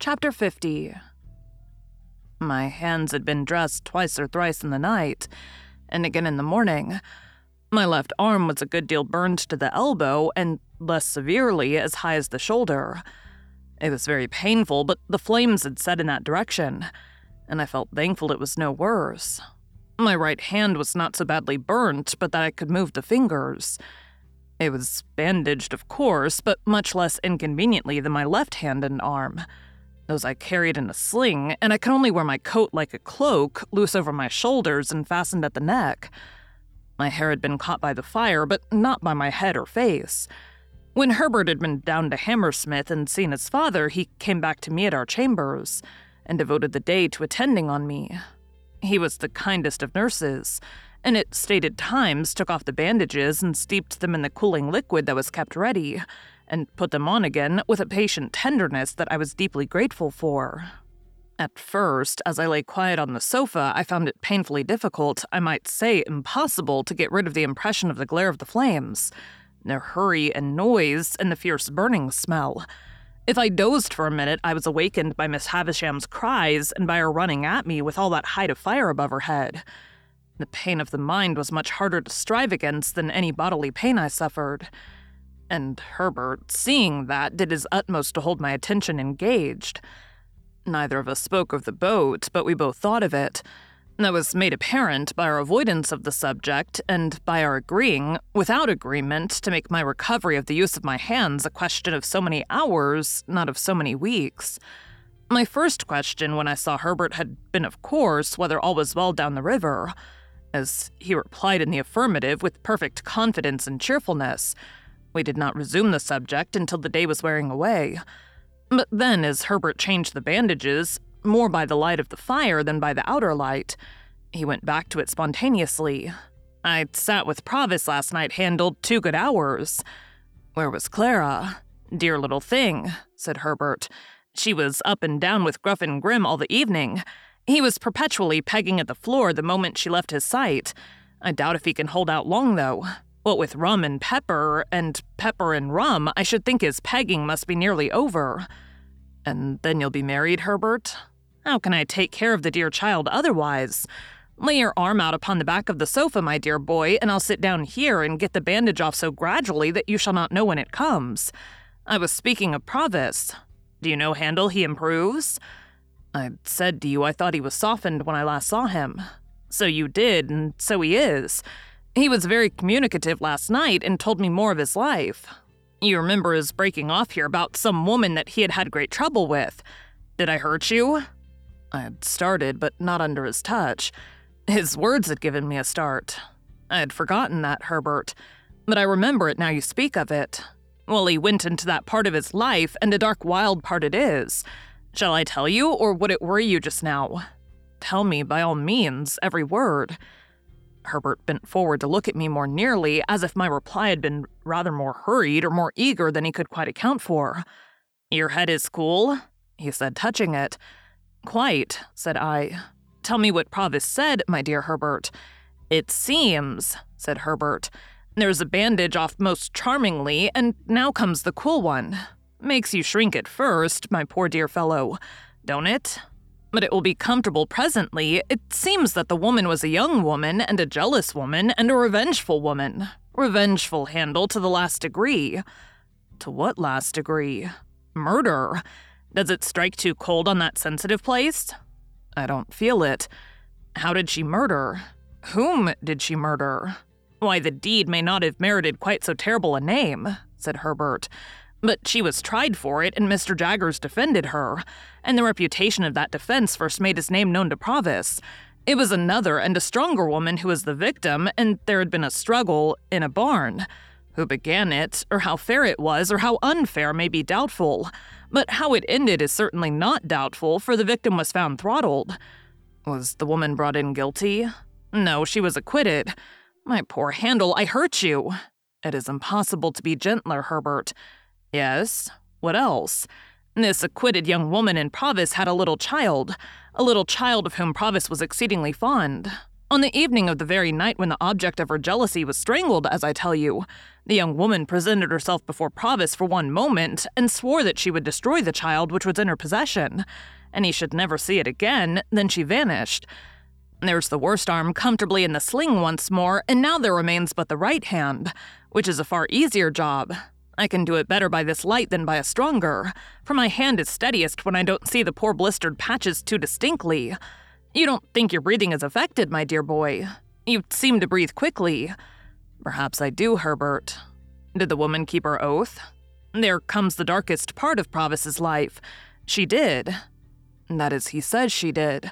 Chapter 50 My hands had been dressed twice or thrice in the night, and again in the morning. My left arm was a good deal burned to the elbow, and less severely as high as the shoulder. It was very painful, but the flames had set in that direction, and I felt thankful it was no worse. My right hand was not so badly burnt, but that I could move the fingers. It was bandaged, of course, but much less inconveniently than my left hand and arm. Those I carried in a sling, and I could only wear my coat like a cloak, loose over my shoulders and fastened at the neck. My hair had been caught by the fire, but not by my head or face. When Herbert had been down to Hammersmith and seen his father, he came back to me at our chambers and devoted the day to attending on me. He was the kindest of nurses, and at stated times took off the bandages and steeped them in the cooling liquid that was kept ready and put them on again with a patient tenderness that I was deeply grateful for. At first, as I lay quiet on the sofa, I found it painfully difficult, I might say impossible, to get rid of the impression of the glare of the flames, their hurry and noise, and the fierce burning smell. If I dozed for a minute, I was awakened by Miss Havisham's cries and by her running at me with all that height of fire above her head. The pain of the mind was much harder to strive against than any bodily pain I suffered. And Herbert, seeing that, did his utmost to hold my attention engaged. Neither of us spoke of the boat, but we both thought of it. That was made apparent by our avoidance of the subject and by our agreeing, without agreement, to make my recovery of the use of my hands a question of so many hours, not of so many weeks. My first question when I saw Herbert had been, of course, whether all was well down the river. As he replied in the affirmative with perfect confidence and cheerfulness, we did not resume the subject until the day was wearing away. But then, as Herbert changed the bandages, more by the light of the fire than by the outer light, he went back to it spontaneously. I sat with Provis last night, Handel two good hours. Where was Clara? Dear little thing, said Herbert. She was up and down with Gruff and Grim all the evening. He was perpetually pegging at the floor the moment she left his sight. I doubt if he can hold out long, though. What with rum and pepper, and pepper and rum, I should think his pegging must be nearly over. And then you'll be married, Herbert? How can I take care of the dear child otherwise? Lay your arm out upon the back of the sofa, my dear boy, and I'll sit down here and get the bandage off so gradually that you shall not know when it comes. I was speaking of Provis. Do you know Handel he improves? I said to you I thought he was softened when I last saw him. So you did, and so he is. He was very communicative last night and told me more of his life. You remember his breaking off here about some woman that he had had great trouble with. Did I hurt you? I had started, but not under his touch. His words had given me a start. I had forgotten that, Herbert, but I remember it now you speak of it. Well, he went into that part of his life, and a dark, wild part it is. Shall I tell you, or would it worry you just now? Tell me, by all means, every word. Herbert bent forward to look at me more nearly, as if my reply had been rather more hurried or more eager than he could quite account for. Your head is cool, he said, touching it. Quite, said I. tell me what Provis said, my dear Herbert. It seems, said Herbert. There's a bandage off most charmingly, and now comes the cool one. Makes you shrink at first, my poor dear fellow, don't it? But it will be comfortable presently. It seems that the woman was a young woman, and a jealous woman, and a revengeful woman. Revengeful Handel to the last degree. To what last degree? Murder. Does it strike too cold on that sensitive place? I don't feel it. How did she murder? Whom did she murder? Why, the deed may not have merited quite so terrible a name, said Herbert. But she was tried for it, and Mr. Jaggers defended her, and the reputation of that defense first made his name known to Provis. It was another and a stronger woman who was the victim, and there had been a struggle in a barn. Who began it, or how fair it was, or how unfair may be doubtful. But how it ended is certainly not doubtful, for the victim was found throttled. Was the woman brought in guilty? No, she was acquitted. My poor Handel, I hurt you. It is impossible to be gentler, Herbert. Yes, what else? This acquitted young woman in Provis had a little child, a little child of whom Provis was exceedingly fond. On the evening of the very night when the object of her jealousy was strangled, as I tell you, the young woman presented herself before Provis for one moment and swore that she would destroy the child which was in her possession, and he should never see it again. Then she vanished. There's the worst arm comfortably in the sling once more, and now there remains but the right hand, which is a far easier job. I can do it better by this light than by a stronger, for my hand is steadiest when I don't see the poor blistered patches too distinctly. You don't think your breathing is affected, my dear boy. You seem to breathe quickly. Perhaps I do, Herbert. Did the woman keep her oath? There comes the darkest part of Provis's life. She did. That is, he says she did.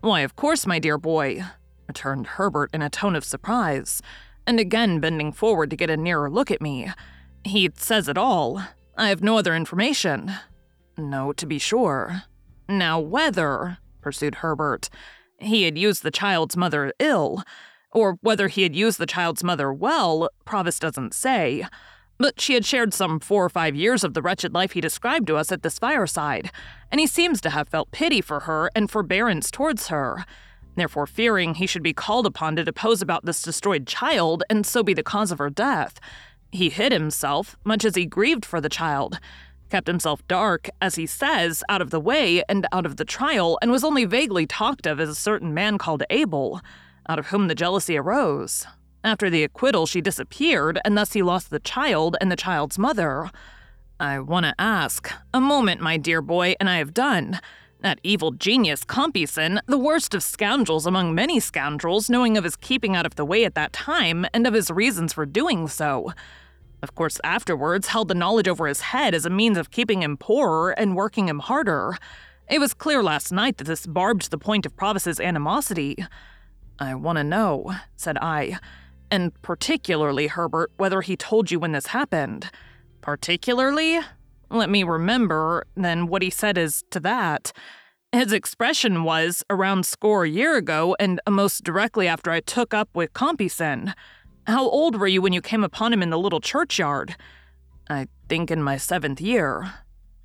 Why, of course, my dear boy, returned Herbert in a tone of surprise, and again bending forward to get a nearer look at me. He says it all. I have no other information. No, to be sure. Now, whether, pursued Herbert, he had used the child's mother ill, or whether he had used the child's mother well, Provis doesn't say. But she had shared some four or five years of the wretched life he described to us at this fireside, and he seems to have felt pity for her and forbearance towards her. Therefore, fearing he should be called upon to depose about this destroyed child and so be the cause of her death, he hid himself, much as he grieved for the child, kept himself dark, as he says, out of the way and out of the trial, and was only vaguely talked of as a certain man called Abel, out of whom the jealousy arose. After the acquittal, she disappeared, and thus he lost the child and the child's mother. I want to ask. A moment, my dear boy, and I have done. That evil genius, Compeyson, the worst of scoundrels among many scoundrels, knowing of his keeping out of the way at that time and of his reasons for doing so. Of course, afterwards, held the knowledge over his head as a means of keeping him poorer and working him harder. It was clear last night that this barbed the point of Provis's animosity. I want to know, said I, and particularly, Herbert, whether he told you when this happened. Particularly? Let me remember, then, what he said is to that. His expression was around score a year ago, and most directly after I took up with Compeyson. How old were you when you came upon him in the little churchyard? I think in my seventh year.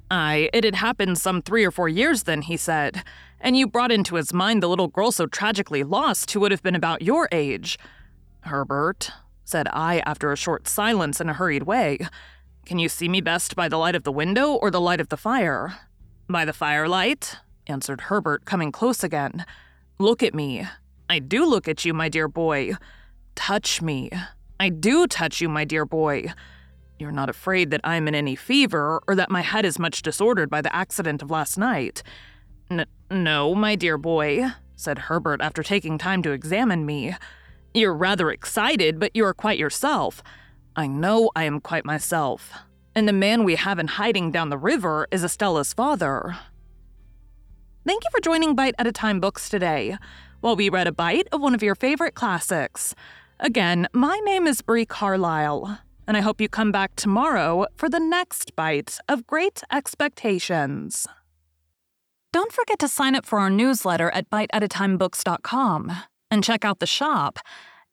Aye, it had happened some three or four years then, he said, and you brought into his mind the little girl so tragically lost who would have been about your age. Herbert, said I after a short silence in a hurried way, can you see me best by the light of the window or the light of the fire? By the firelight, answered Herbert, coming close again. Look at me. I do look at you, my dear boy. Touch me. I do touch you, my dear boy. You're not afraid that I'm in any fever or that my head is much disordered by the accident of last night. N- no, my dear boy, said Herbert after taking time to examine me. You're rather excited, but you are quite yourself. I know I am quite myself. And the man we have in hiding down the river is Estella's father. Thank you for joining Bite at a Time Books today, while we read a bite of one of your favorite classics. Again, my name is Bree Carlile, and I hope you come back tomorrow for the next bite of Great Expectations. Don't forget to sign up for our newsletter at biteatatimebooks.com and check out the shop